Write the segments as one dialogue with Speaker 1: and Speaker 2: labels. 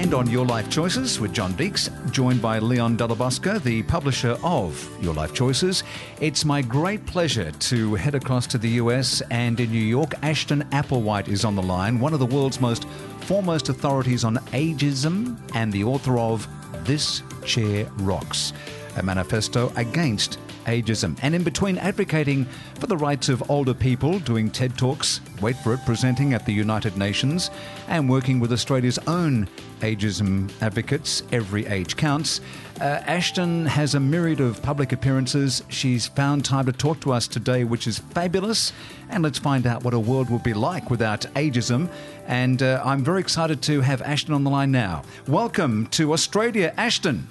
Speaker 1: and on Your Life Choices with John Deeks, joined by Leon Della Bosca, the publisher of Your Life Choices. It's my great pleasure to head across to the US and in New York. Ashton Applewhite is on the line, one of the world's most foremost authorities on ageism and the author of This Chair Rocks, a manifesto against ageism. And in between advocating for the rights of older people, doing TED Talks, wait for it, presenting at the United Nations, and working with Australia's own ageism advocates, Every Age Counts. Uh, Ashton has a myriad of public appearances. She's found time to talk to us today, which is fabulous. And let's find out what a world would be like without ageism. And uh, I'm very excited to have Ashton on the line now. Welcome to Australia, Ashton.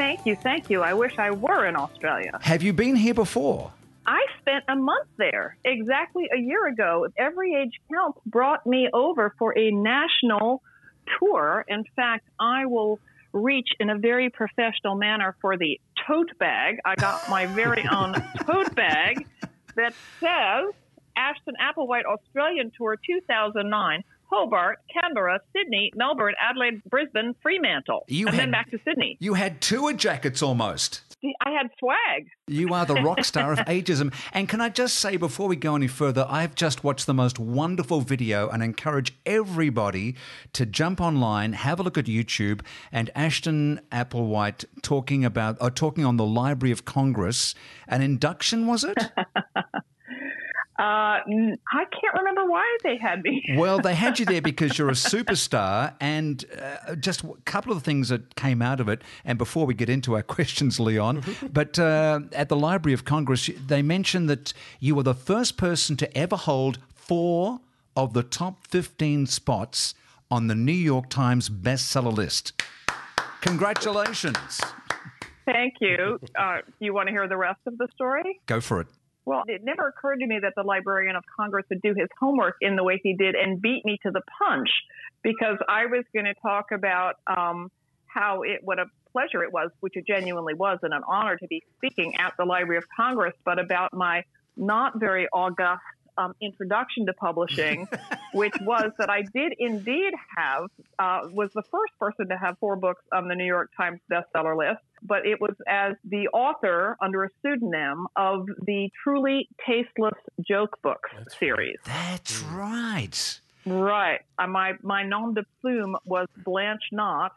Speaker 2: Thank you, thank you. I wish I were in Australia.
Speaker 1: Have you been here before?
Speaker 2: I spent a month there exactly a year ago. Every Age Counts brought me over for a national tour. In fact, I will reach in a very professional manner for the tote bag. I got my very own tote bag that says Ashton Applewhite Australian Tour 2009. Hobart, Canberra, Sydney, Melbourne, Adelaide, Brisbane, Fremantle,
Speaker 1: You
Speaker 2: and
Speaker 1: had-
Speaker 2: then back to Sydney.
Speaker 1: You had tour jackets almost.
Speaker 2: I had swag.
Speaker 1: You are the rock star of ageism. And can I just say, before we go any further, I've just watched the most wonderful video and encourage everybody to jump online, have a look at YouTube, and Ashton Applewhite talking about, or talking on the Library of Congress. An induction, was it?
Speaker 2: Uh, I can't remember why they had me.
Speaker 1: Well, they had you there because you're a superstar, and uh, just a couple of things that came out of it. And before we get into our questions, Leon, but uh, at the Library of Congress, they mentioned that you were the first person to ever hold four of the top 15 spots on the New York Times bestseller list. Congratulations.
Speaker 2: Thank you. Uh, you want to hear the rest of the story?
Speaker 1: Go for it.
Speaker 2: Well, it never occurred to me that the Librarian of Congress would do his homework in the way he did and beat me to the punch because I was going to talk about um, how it what a pleasure it was, which it genuinely was, and an honor to be speaking at the Library of Congress, but about my not very august um, introduction to publishing, which was that I did indeed have uh, was the first person to have four books on the New York Times bestseller list but it was as the author under a pseudonym of the Truly Tasteless Joke Book that's series.
Speaker 1: That's right.
Speaker 2: Right. Uh, my my nom de plume was Blanche Knott,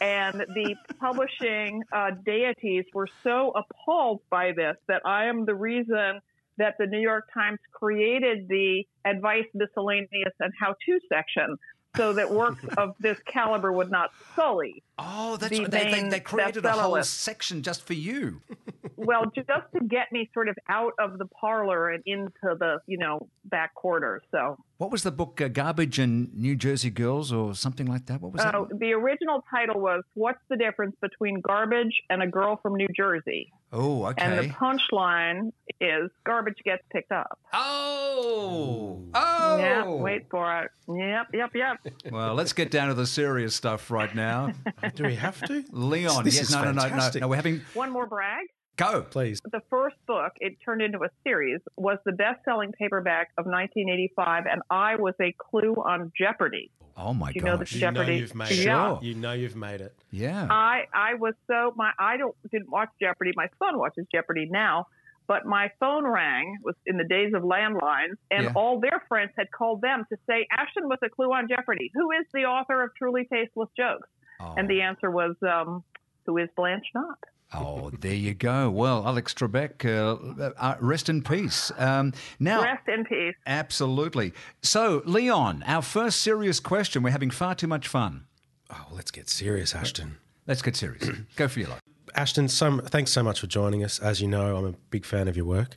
Speaker 2: and the publishing uh, deities were so appalled by this that I am the reason that the New York Times created the advice, miscellaneous, and how-to section. So that works of this caliber would not sully
Speaker 1: Oh, that's
Speaker 2: The
Speaker 1: right. They, they, they created a whole section just for you.
Speaker 2: well, just to get me sort of out of the parlor and into the, you know, back quarters. So,
Speaker 1: What was the book? Uh, Garbage and New Jersey Girls, or something like that. What was
Speaker 2: uh,
Speaker 1: that?
Speaker 2: the original title was "What's the difference between garbage and a girl from New Jersey?"
Speaker 1: Oh, okay.
Speaker 2: And the punchline is "Garbage gets picked up."
Speaker 1: Oh, oh.
Speaker 2: Yeah, wait for it. Yep, yep, yep.
Speaker 1: Well, let's get down to the serious stuff right now.
Speaker 3: Do we have to?
Speaker 1: Leon,
Speaker 3: This
Speaker 1: yes,
Speaker 3: is
Speaker 1: no, no, no, no, no. We're having
Speaker 2: One more brag.
Speaker 1: go.
Speaker 3: Please.
Speaker 2: The first book, it turned into a series, was the best-selling paperback of 1985, and I was a clue on Jeopardy.
Speaker 1: Oh my god!
Speaker 2: You know the
Speaker 1: gosh.
Speaker 3: You
Speaker 2: Jeopardy.
Speaker 3: know you've made
Speaker 2: Yeah.
Speaker 3: it. You know you've made it.
Speaker 1: yeah.
Speaker 2: I I was so my I don't didn't watch Jeopardy. My son watches Jeopardy now, but my phone rang was in the days of landlines, and
Speaker 1: Yeah.
Speaker 2: all their friends had called them to say Ashton was a clue on Jeopardy. Who is the author of Truly Tasteless Jokes?
Speaker 1: Oh.
Speaker 2: And the answer was um, who is Blanche Knott?
Speaker 1: Oh, there you go. Well, Alex Trebek, uh, uh, rest in peace. Um, now,
Speaker 2: Rest in peace.
Speaker 1: absolutely. So, Leon, our first serious question. We're having far too much fun.
Speaker 3: Oh, let's get serious, Ashton.
Speaker 1: Let's get serious. go for your life.
Speaker 3: Ashton, so, thanks so much for joining us. As you know, I'm a big fan of your work.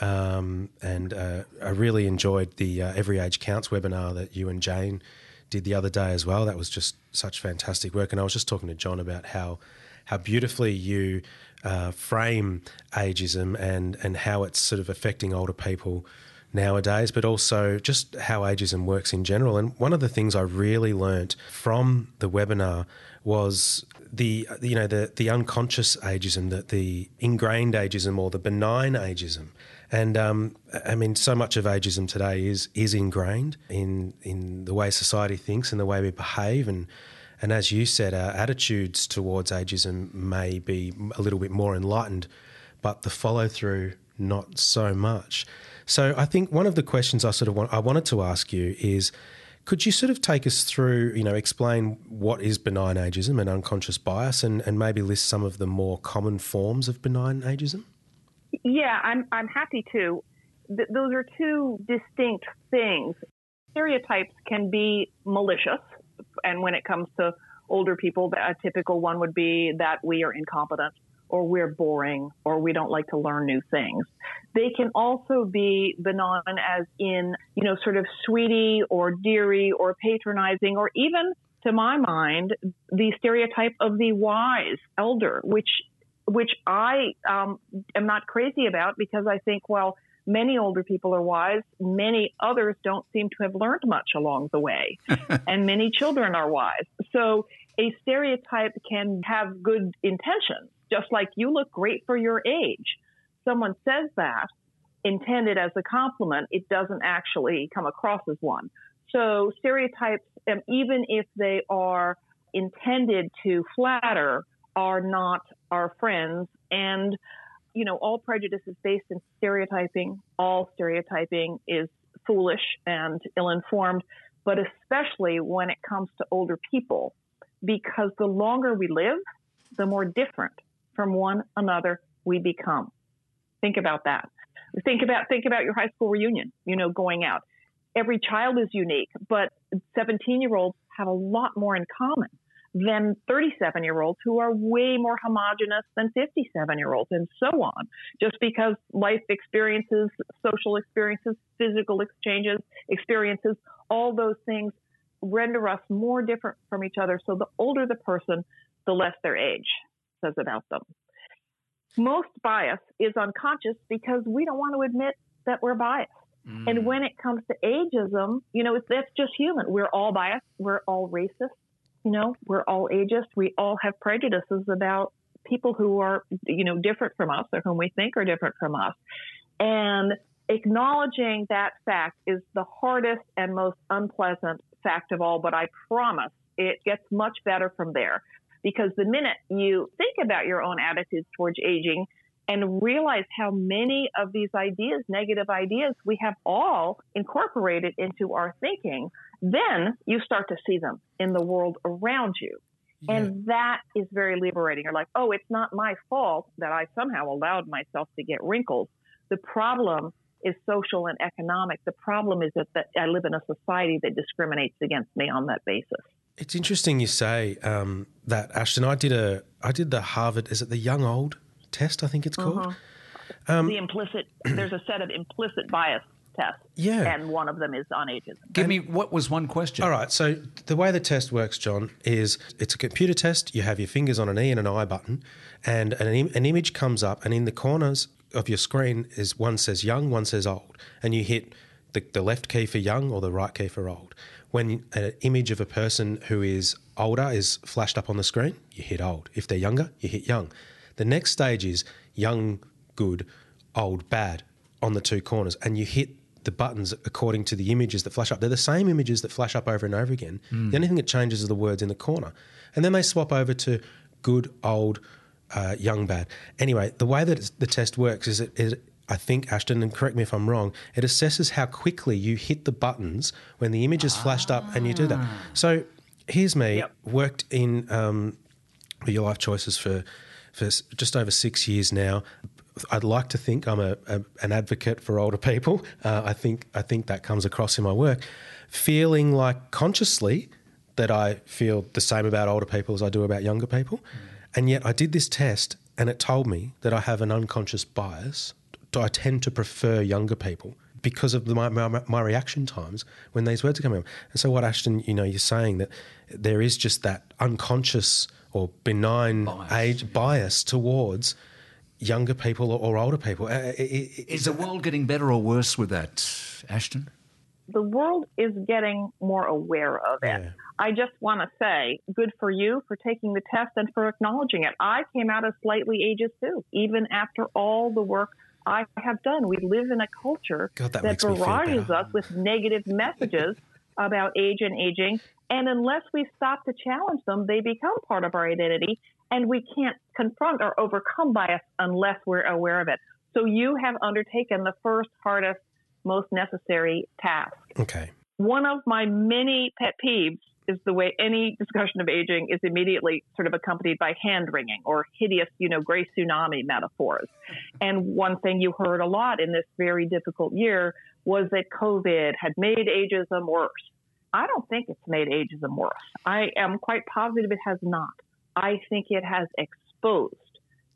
Speaker 3: Um, and uh, I really enjoyed the uh, Every Age Counts webinar that you and Jane did the other day as well. That was just such fantastic work. And I was just talking to John about how how beautifully you uh, frame ageism and and how it's sort of affecting older people nowadays, but also just how ageism works in general. And one of the things I really learnt from the webinar was the you know the the unconscious ageism, the the ingrained ageism or the benign ageism. And um, I mean, so much of ageism today is is ingrained in in the way society thinks and the way we behave, and And as you said, our attitudes towards ageism may be a little bit more enlightened, but the follow through, not so much. So I think one of the questions I sort of want, I wanted to ask you is, could you sort of take us through, you know, explain what is benign ageism and unconscious bias and, and maybe list some of the more common forms of benign ageism?
Speaker 2: Yeah, I'm, I'm happy to. Th- those are two distinct things. Stereotypes can be malicious, and when it comes to older people, a typical one would be that we are incompetent or we're boring or we don't like to learn new things. They can also be benign as in, you know, sort of sweetie or dearie or patronizing or even to my mind, the stereotype of the wise elder, which which I um, am not crazy about because I think, well, many older people are wise. Many others don't seem to have learned much along the way, and many children are wise. So a stereotype can have good intentions, just like you look great for your age. Someone says that intended as a compliment, it doesn't actually come across as one. So stereotypes, um, even if they are intended to flatter, are not our friends. And, you know, all prejudice is based in stereotyping. All stereotyping is foolish and ill informed, but especially when it comes to older people, because the longer we live, the more different from one another we become. Think about that. Think about think about your high school reunion, you know, going out. Every child is unique, but 17 year olds have a lot more in common than 37 year olds who are way more homogenous than 57 year olds and so on. Just because life experiences, social experiences, physical exchanges, experiences, all those things render us more different from each other. So the older the person, the less their age says about them. Most bias is unconscious because we don't want to admit that we're biased. Mm. And when it comes to ageism, you know, that's just human. We're all biased. We're all racist. You know, we're all ageist. We all have prejudices about people who are, you know, different from us or whom we think are different from us. And acknowledging that fact is the hardest and most unpleasant fact of all, but I promise it gets much better from there. Because the minute you think about your own attitudes towards aging and realize how many of these ideas, negative ideas, we have all incorporated into our thinking, then you start to see them in the world around you. Yeah. And that is very liberating. You're like, oh, it's not my fault that I somehow allowed myself to get wrinkles. The problem is social and economic. The problem is that, that I live in a society that discriminates against me on that basis.
Speaker 3: It's interesting you say um, that, Ashton. I did a I did the Harvard. Is it the Young Old test? I think it's called.
Speaker 2: Uh-huh. Um, the implicit. there's a set of implicit bias tests.
Speaker 3: Yeah,
Speaker 2: and one of them is on ageism.
Speaker 1: Give and, me what was one question?
Speaker 3: All right. So the way the test works, John, is it's a computer test. You have your fingers on an E and an I button, and an, an image comes up, and in the corners of your screen is one says young, one says old, and you hit the, the left key for young or the right key for old when an image of a person who is older is flashed up on the screen, you hit old. If they're younger, you hit young. The next stage is young, good, old, bad on the two corners, and you hit the buttons according to the images that flash up. They're the same images that flash up over and over again. Mm. The only thing that changes is the words in the corner. And then they swap over to good, old, uh, young, bad. Anyway, the way that the test works is it, it I think, Ashton, and correct me if I'm wrong, it assesses how quickly you hit the buttons when the image is flashed up and you do that. So here's me, yep. worked in um, your life choices for, for just over six years now. I'd like to think I'm a, a an advocate for older people. Uh, I think I think that comes across in my work. Feeling like consciously that I feel the same about older people as I do about younger people, mm. and yet I did this test and it told me that I have an unconscious bias I tend to prefer younger people because of the, my, my, my, reaction times when these words are coming up. And so, what Ashton, you know, you're saying that there is just that unconscious or benign bias. age bias towards younger people or, or older people. Uh,
Speaker 1: it, it, is the world getting better or worse with that, Ashton?
Speaker 2: The world is getting more aware of it. Yeah. I just want to say, good for you for taking the test and for acknowledging it. I came out as slightly ageist too, even after all the work I have done. We live in a culture
Speaker 3: God, that,
Speaker 2: that barrages us with negative messages about age and aging. And unless we stop to challenge them, they become part of our identity, and we can't confront or overcome bias unless we're aware of it. So you have undertaken the first, hardest, most necessary task.
Speaker 3: Okay.
Speaker 2: One of my many pet peeves is the way any discussion of aging is immediately sort of accompanied by hand wringing or hideous, you know, gray tsunami metaphors. And one thing you heard a lot in this very difficult year was that COVID had made ageism worse. I don't think it's made ageism worse. I am quite positive it has not. I think it has exposed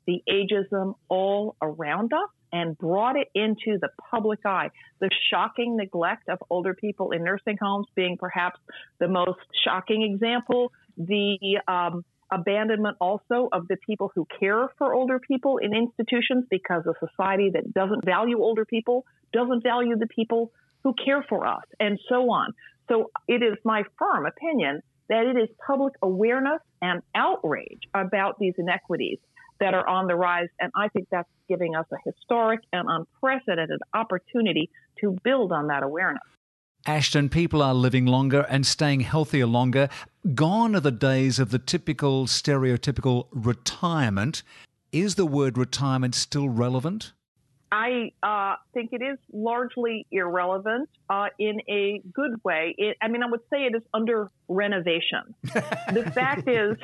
Speaker 2: the ageism all around us and brought it into the public eye. The shocking neglect of older people in nursing homes being perhaps the most shocking example. The um, abandonment also of the people who care for older people in institutions because a society that doesn't value older people doesn't value the people who care for us and so on. So it is my firm opinion that it is public awareness and outrage about these inequities that are on the rise. And I think that's giving us a historic and unprecedented opportunity to build on that awareness.
Speaker 1: Ashton, people are living longer and staying healthier longer. Gone are the days of the typical stereotypical retirement. Is the word retirement still relevant?
Speaker 2: I uh, think it is largely irrelevant uh, in a good way. It, I mean, I would say it is under renovation. the fact is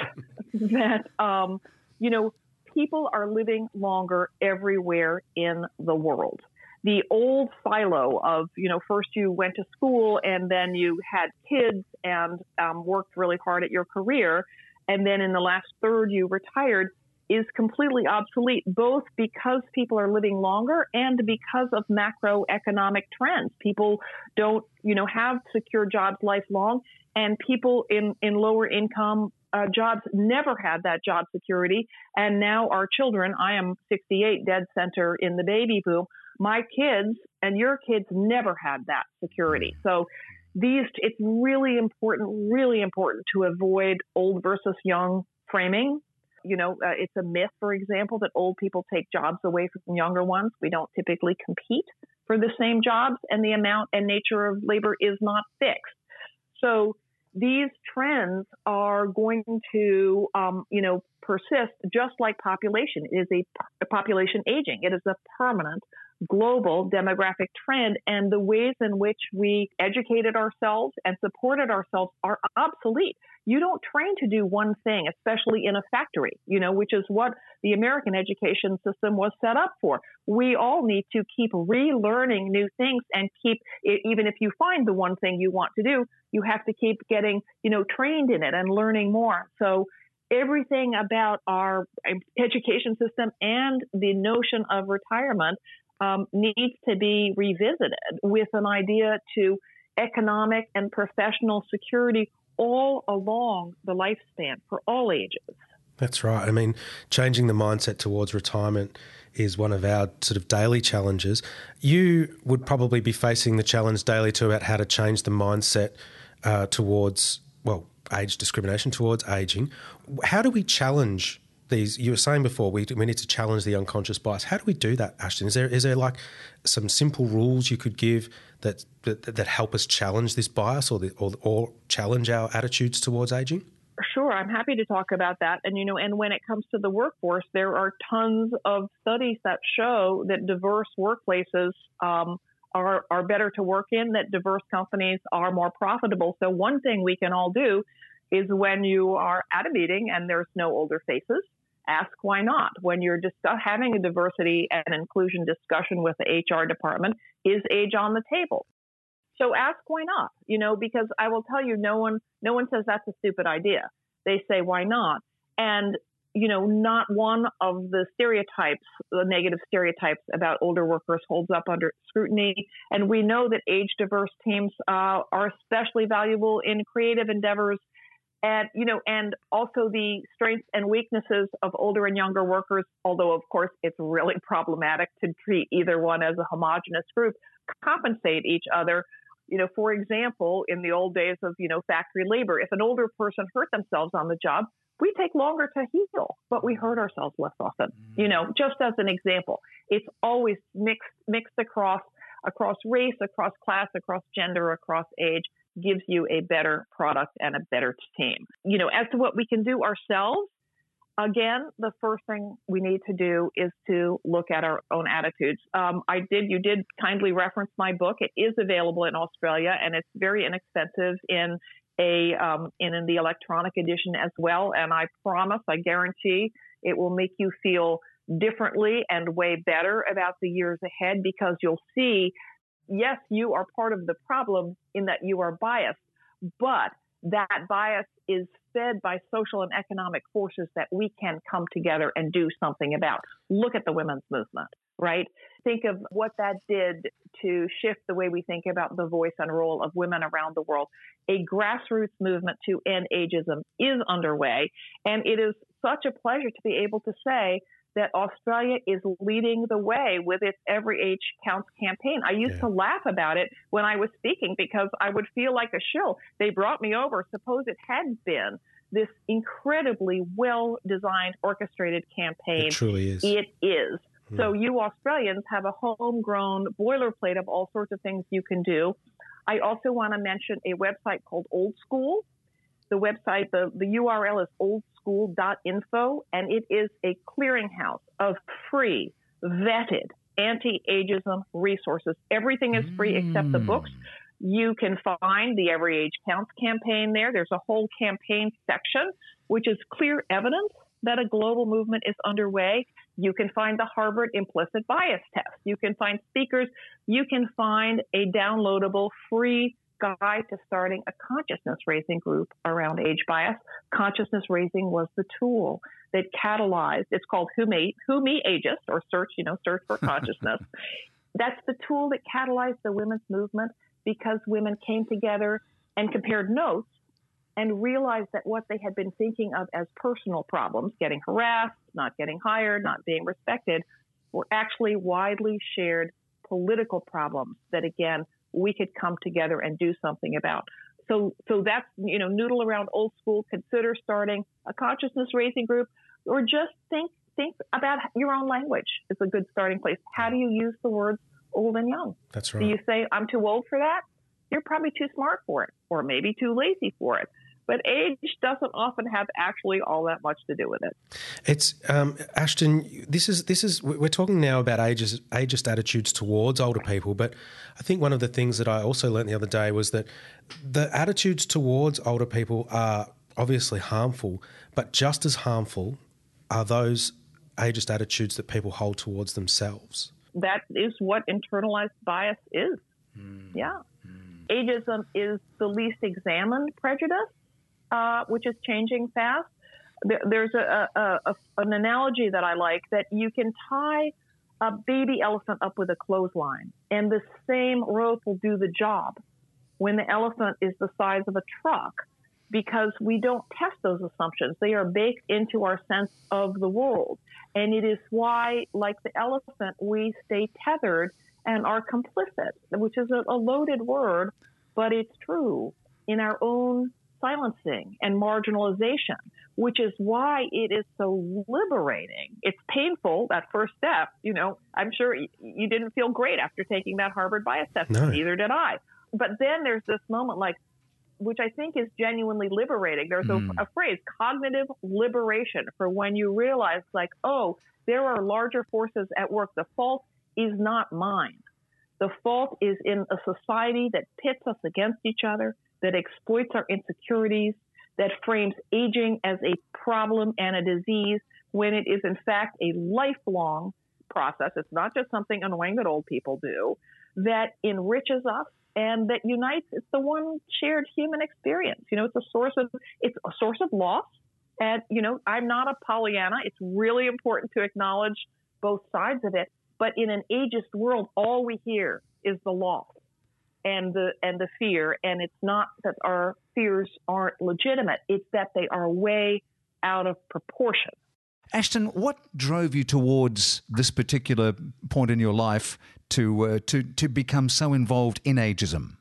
Speaker 2: that, um, you know, people are living longer everywhere in the world. The old silo of, you know, first you went to school and then you had kids and um, worked really hard at your career. And then in the last third, you retired is completely obsolete, both because people are living longer and because of macroeconomic trends. People don't, you know, have secure jobs lifelong, and people in, in lower income uh, jobs never had that job security. And now our children, I am 68, dead center in the baby boom. My kids and your kids never had that security. So these, it's really important, really important to avoid old versus young framing you know, uh, it's a myth, for example, that old people take jobs away from younger ones. We don't typically compete for the same jobs, and the amount and nature of labor is not fixed. So these trends are going to, um, you know, persist just like population. It is a, a population aging. It is a permanent global demographic trend and the ways in which we educated ourselves and supported ourselves are obsolete. You don't train to do one thing, especially in a factory, you know, which is what the American education system was set up for. We all need to keep relearning new things and keep, even if you find the one thing you want to do, you have to keep getting, you know, trained in it and learning more. So everything about our um, education system and the notion of retirement um, needs to be revisited with an idea to economic and professional security all along the lifespan for all ages.
Speaker 3: That's right. I mean, changing the mindset towards retirement is one of our sort of daily challenges. You would probably be facing the challenge daily too about how to change the mindset uh, towards, well, age discrimination, towards aging. How do we challenge these you were saying before we, we need to challenge the unconscious bias how do we do that ashton is there is there like some simple rules you could give that that, that help us challenge this bias or, the, or or challenge our attitudes towards aging
Speaker 2: Sure, I'm happy to talk about that. And you know, and when it comes to the workforce, there are tons of studies that show that diverse workplaces um, are are better to work in. That diverse companies are more profitable. So one thing we can all do is when you are at a meeting and there's no older faces, ask why not. When you're just having a diversity and inclusion discussion with the HR department, is age on the table? So ask why not, you know, because I will tell you, no one, no one says that's a stupid idea. They say, why not? And, you know, not one of the stereotypes, the negative stereotypes about older workers holds up under scrutiny. And we know that age diverse teams uh, are especially valuable in creative endeavors and you know and also the strengths and weaknesses of older and younger workers although of course it's really problematic to treat either one as a homogenous group compensate each other. You know for example in the old days of you know factory labor if an older person hurt themselves on the job we take longer to heal but we hurt ourselves less often you know mm. just as an example. It's always mixed mixed across across race across class across gender across age gives you a better product and a better team. You know, as to what we can do ourselves, again, the first thing we need to do is to look at our own attitudes. Um, I did, you did kindly reference my book. It is available in Australia and it's very inexpensive in a um, in, in the electronic edition as well. And I promise, I guarantee, it will make you feel differently and way better about the years ahead because you'll see, yes, you are part of the problem in that you are biased, but that bias is fed by social and economic forces that we can come together and do something about. Look at the women's movement, right? Think of what that did to shift the way we think about the voice and role of women around the world. A grassroots movement to end ageism is underway, and it is such a pleasure to be able to say that Australia is leading the way with its Every Age Counts campaign. I used yeah. to laugh about it when I was speaking because I would feel like a shill. They brought me over. Suppose it had been this incredibly well designed, orchestrated campaign.
Speaker 3: It truly is.
Speaker 2: It is. Hmm. So, you Australians have a homegrown boilerplate of all sorts of things you can do. I also want to mention a website called Old School. The website, the, the URL is old school.info, and it is a clearinghouse of free, vetted anti ageism resources. Everything is free mm. except the books. You can find the Every Age Counts campaign there. There's a whole campaign section, which is clear evidence that a global movement is underway. You can find the Harvard implicit bias test. You can find speakers. You can find a downloadable free guide to starting a consciousness raising group around age bias. Consciousness raising was the tool that catalyzed. It's called Who Me Who Me Ageist or search, you know, search for consciousness. That's the tool that catalyzed the women's movement because women came together and compared notes and realized that what they had been thinking of as personal problems, getting harassed, not getting hired, not being respected, were actually widely shared political problems that again we could come together and do something about. So, so that's, you know, noodle around old school, consider starting a consciousness raising group or just think, think about your own language. It's a good starting place. How do you use the words old and young?
Speaker 3: That's right.
Speaker 2: Do you say, I'm too old for that? You're probably too smart for it or maybe too lazy for it but age doesn't often have actually all that much to do with it.
Speaker 3: It's um, Ashton. This is this is we're talking now about ages, ageist attitudes towards older people, but I think one of the things that I also learned the other day was that the attitudes towards older people are obviously harmful, but just as harmful are those ageist attitudes that people hold towards themselves.
Speaker 2: That is what internalized bias is. Mm. Yeah. Mm. Ageism is the least examined prejudice uh, which is changing fast. There's a, a, a, an analogy that I like that you can tie a baby elephant up with a clothesline, and the same rope will do the job when the elephant is the size of a truck because we don't test those assumptions. They are baked into our sense of the world. And it is why, like the elephant, we stay tethered and are complicit, which is a, a loaded word, but it's true in our own silencing and marginalization, which is why it is so liberating. It's painful, that first step. You know, I'm sure you didn't feel great after taking that Harvard bias test. No. Neither did I. But then there's this moment like, which I think is genuinely liberating. There's mm. a, a phrase, cognitive liberation, for when you realize, like, oh, there are larger forces at work. The fault is not mine. The fault is in a society that pits us against each other, that exploits our insecurities, that frames aging as a problem and a disease when it is in fact a lifelong process. It's not just something annoying that old people do that enriches us and that unites. It's the one shared human experience. You know, it's a source of it's a source of loss. And you know, I'm not a Pollyanna. It's really important to acknowledge both sides of it. But in an ageist world, all we hear is the loss and the and the fear and it's not that our fears aren't legitimate it's that they are way out of proportion.
Speaker 1: Ashton what drove you towards this particular point in your life to uh, to to become so involved in ageism?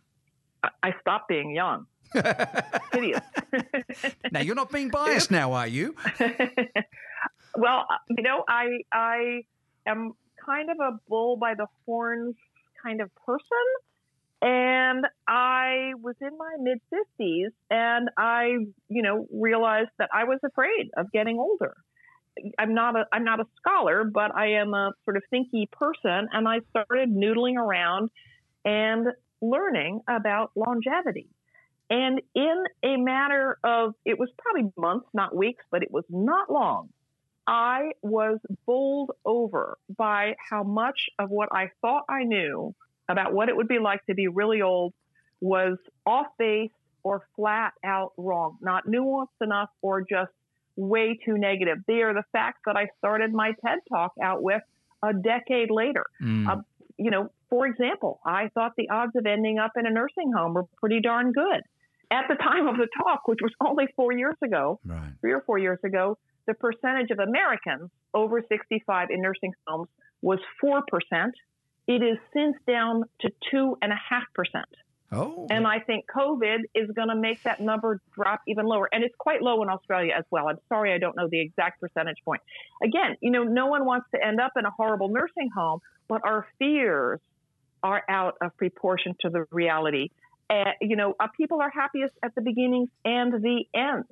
Speaker 2: I stopped being young. Hideous.
Speaker 1: Now you're not being biased now are you?
Speaker 2: Well you know i i am kind of a bull by the horns kind of person And I was in my mid 50s and I, you know, realized that I was afraid of getting older. I'm not a I'm not a scholar, but I am a sort of thinky person and I started noodling around and learning about longevity. And in a matter of it was probably months, not weeks, but it was not long. I was bowled over by how much of what I thought I knew about what it would be like to be really old was off base or flat out wrong, not nuanced enough or just way too negative. They are the facts that I started my TED talk out with a decade later. Mm. Uh, you know, for example, I thought the odds of ending up in a nursing home were pretty darn good. At the time of the talk, which was only four years ago, right. three or four years ago, the percentage of Americans over 65 in nursing homes was 4%. It is since down to 2.5%. Oh. And I think COVID is going to make that number drop even lower. And it's quite low in Australia as well. I'm sorry, I don't know the exact percentage point. Again, you know, no one wants to end up in a horrible nursing home, but our fears are out of proportion to the reality. Uh, you know, uh, people are happiest at the beginnings and the ends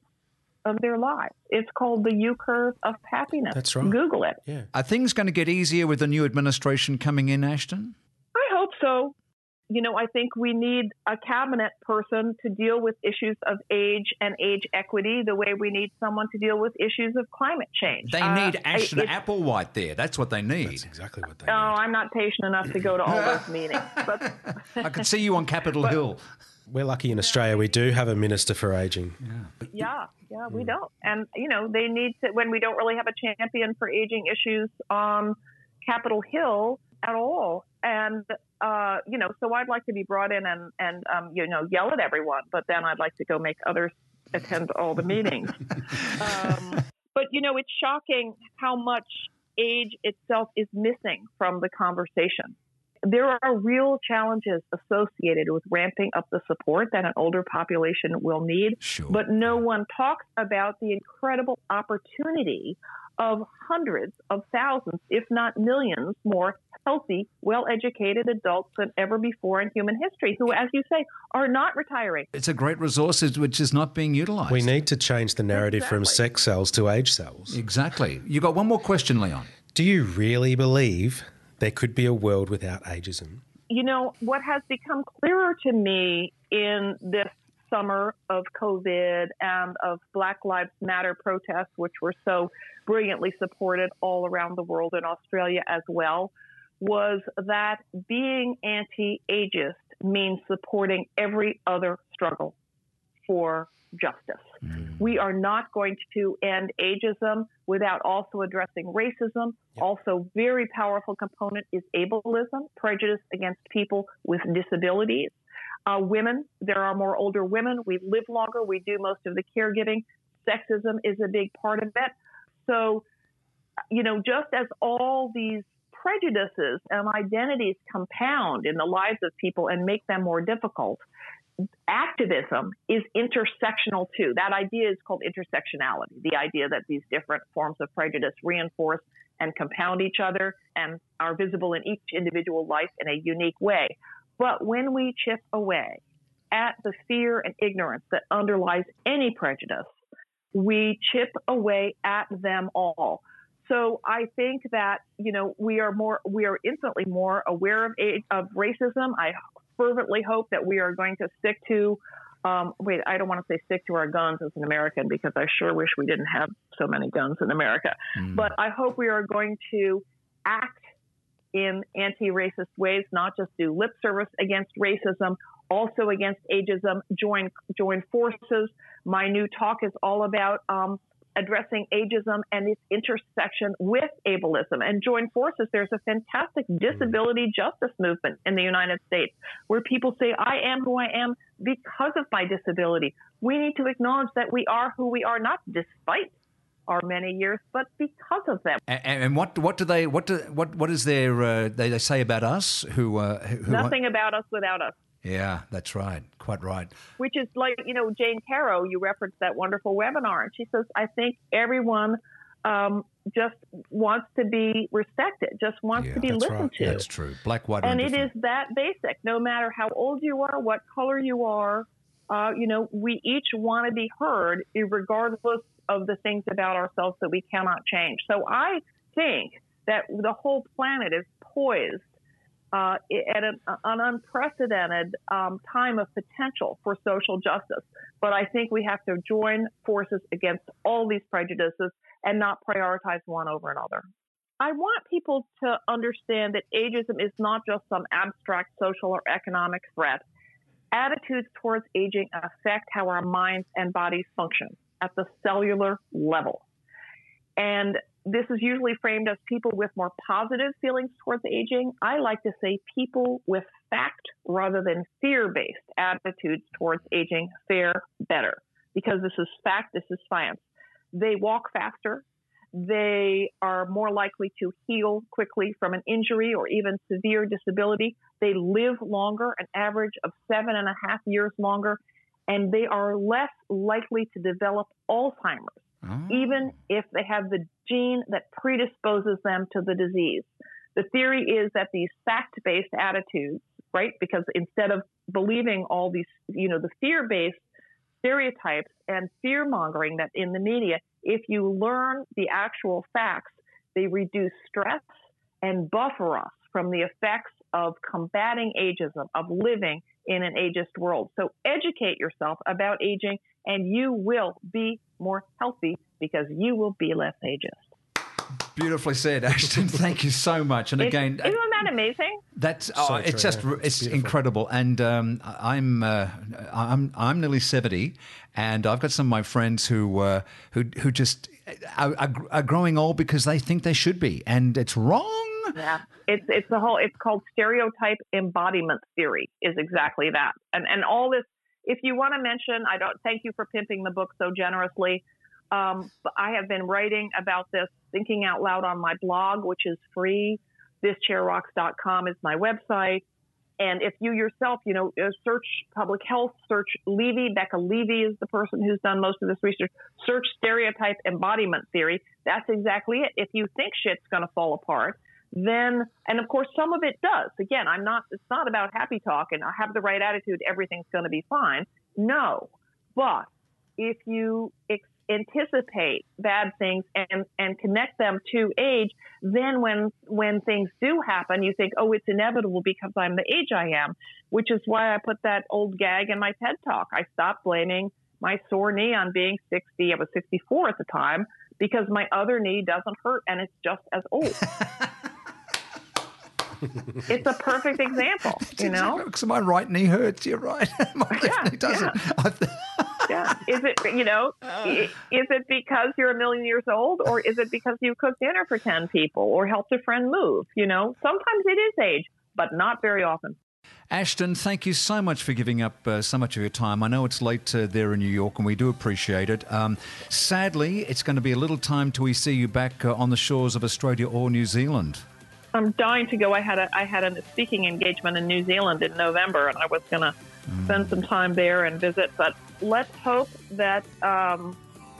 Speaker 2: of their lives. It's called the U curve of happiness.
Speaker 3: That's right.
Speaker 2: Google it.
Speaker 1: Yeah. Are things going to get easier with the new administration coming in, Ashton?
Speaker 2: I hope so you know, I think we need a cabinet person to deal with issues of age and age equity the way we need someone to deal with issues of climate change.
Speaker 1: They need uh, Ashton Applewhite there. That's what they need.
Speaker 3: That's exactly what they
Speaker 2: oh,
Speaker 3: need.
Speaker 2: Oh, I'm not patient enough to go to all those meetings. But
Speaker 1: I could see you on Capitol but, Hill.
Speaker 3: We're lucky in Australia. We do have a minister for aging.
Speaker 2: Yeah, yeah, yeah we don't. And you know, they need to when we don't really have a champion for aging issues on Capitol Hill at all. And uh, you know, so I'd like to be brought in and and um, you know yell at everyone, but then I'd like to go make others attend all the meetings. um, but you know, it's shocking how much age itself is missing from the conversation. There are real challenges associated with ramping up the support that an older population will need,
Speaker 1: sure.
Speaker 2: but no one talks about the incredible opportunity of hundreds of thousands, if not millions, more healthy, well educated adults than ever before in human history who, as you say, are not retiring.
Speaker 1: It's a great resource which is not being utilized.
Speaker 3: We need to change the narrative exactly. from sex sells to age sells.
Speaker 1: Exactly. You got one more question, Leon.
Speaker 3: Do you really believe there could be a world without ageism?
Speaker 2: You know, what has become clearer to me in this summer of COVID and of Black Lives Matter protests, which were so brilliantly supported all around the world in Australia as well, was that being anti ageist means supporting every other struggle for justice. Mm. We are not going to end ageism without also addressing racism. Yep. Also, very powerful component is ableism, prejudice against people with disabilities. Uh, women, there are more older women. We live longer. We do most of the caregiving. Sexism is a big part of it. So, you know, just as all these prejudices and identities compound in the lives of people and make them more difficult, activism is intersectional too. That idea is called intersectionality, the idea that these different forms of prejudice reinforce and compound each other and are visible in each individual life in a unique way. But when we chip away at the fear and ignorance that underlies any prejudice, we chip away at them all. So I think that you know we are more we are infinitely more aware of of racism. I fervently hope that we are going to stick to. Um, wait, I don't want to say stick to our guns as an American because I sure wish we didn't have so many guns in America. Mm. But I hope we are going to act in anti-racist ways, not just do lip service against racism, also against ageism. Join join forces. My new talk is all about um, addressing ageism and its intersection with ableism and join forces. There's a fantastic disability justice movement in the United States where people say, I am who I am because of my disability. We need to acknowledge that we are who we are, not despite our many years, but because of them.
Speaker 1: And, and what what do they what do what what is their uh, they, they say about us who, uh, who
Speaker 2: nothing about us without us.
Speaker 1: Yeah, that's right. Quite right.
Speaker 2: Which is like, you know, Jane Caro, you referenced that wonderful webinar, and she says, I think everyone um, just wants to be respected, just wants
Speaker 1: Yeah,
Speaker 2: to be listened
Speaker 3: right.
Speaker 2: to.
Speaker 1: That's true. Black, white, or
Speaker 2: and it is that basic. No matter how old you are, what color you are, uh, you know, we each want to be heard, regardless of the things about ourselves that we cannot change. So I think that the whole planet is poised uh, at an, an unprecedented um, time of potential for social justice. But I think we have to join forces against all these prejudices and not prioritize one over another. I want people to understand that ageism is not just some abstract social or economic threat. Attitudes towards aging affect how our minds and bodies function at the cellular level. And this is usually framed as people with more positive feelings towards aging. I like to say people with fact rather than fear based attitudes towards aging fare better because this is fact, this is science. They walk faster, they are more likely to heal quickly from an injury or even severe disability. They live longer, an average of seven and a half years longer, and they are less likely to develop Alzheimer's
Speaker 1: Oh.
Speaker 2: even if they have the gene that predisposes them to the disease. The theory is that these fact based attitudes, right, because instead of believing all these, you know, the fear based stereotypes and fear mongering that in the media, if you learn the actual facts, they reduce stress and buffer us from the effects of combating ageism, of living in an ageist world. So educate yourself about aging and you will be more healthy because you will be less ageist.
Speaker 1: Beautifully said, Ashton. Thank you so much. And
Speaker 2: It's-
Speaker 1: again,
Speaker 2: isn't that amazing?
Speaker 1: That's oh,
Speaker 3: So
Speaker 1: it's
Speaker 3: true,
Speaker 1: just
Speaker 3: yeah.
Speaker 1: it's,
Speaker 3: It's beautiful.
Speaker 1: incredible, and um, I'm uh, I'm I'm nearly seventy, and I've got some of my friends who uh, who who just are, are, are growing old because they think they should be, and it's wrong.
Speaker 2: Yeah, it's it's the whole. It's called stereotype embodiment theory. Is exactly that. And and all this. If you want to mention, I don't. Thank you for pimping the book so generously. Um, I have been writing about this, thinking out loud on my blog, which is free. ThisChairRocks.com is my website. And if you yourself, you know, uh, search public health, search Levy, Becca Levy is the person who's done most of this research. Search stereotype embodiment theory. That's exactly it. If you think shit's going to fall apart, then, and of course, some of it does. Again, I'm not, it's not about happy talk and I have the right attitude, everything's going to be fine. No. But if you ex- anticipate bad things and, and connect them to age, then when, when things do happen, you think, oh, it's inevitable because I'm the age I am, which is why I put that old gag in my TED talk. I stopped blaming my sore knee on being 60. I was 64 at the time because my other knee doesn't hurt and it's just as old. it's a perfect example, you know?
Speaker 1: because my right knee hurts. You're right. my left
Speaker 2: Yeah,
Speaker 1: knee doesn't. I th-
Speaker 2: Yeah. Is it, you know, i- is it because you're a million years old or is it because you cooked dinner for 10 people or helped a friend move? You know, sometimes it is age, but not very often.
Speaker 1: Ashton, thank you so much for giving up uh, so much of your time. I know it's late uh, there in New York, and we do appreciate it. Um, sadly, it's going to be a little time till we see you back uh, on the shores of Australia or New Zealand.
Speaker 2: I'm dying to go. I had a I had a speaking engagement in New Zealand in November, and I was going to spend some time there and visit. But let's hope that um,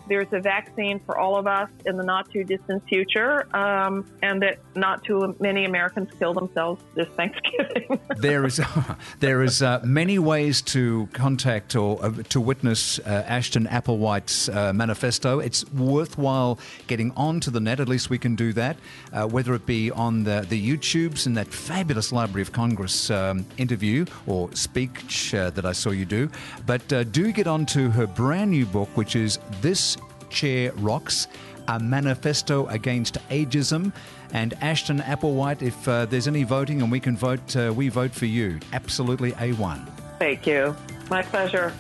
Speaker 2: there's a vaccine for all of us in the not too distant future, um, and that not too many Americans kill themselves this Thanksgiving.
Speaker 1: there is there is uh, many ways to contact or uh, to witness uh, Ashton Applewhite's uh, manifesto. It's worthwhile getting onto the net. At least we can do that, uh, whether it be on the the YouTubes and that fabulous Library of Congress um, interview or speech uh, that I saw you do. But do get onto her brand new book, which is this chair rocks. A manifesto against ageism. And Ashton Applewhite, if uh, there's any voting and we can vote, uh, we vote for you. Absolutely A1.
Speaker 2: Thank you. My pleasure.